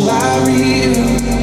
I.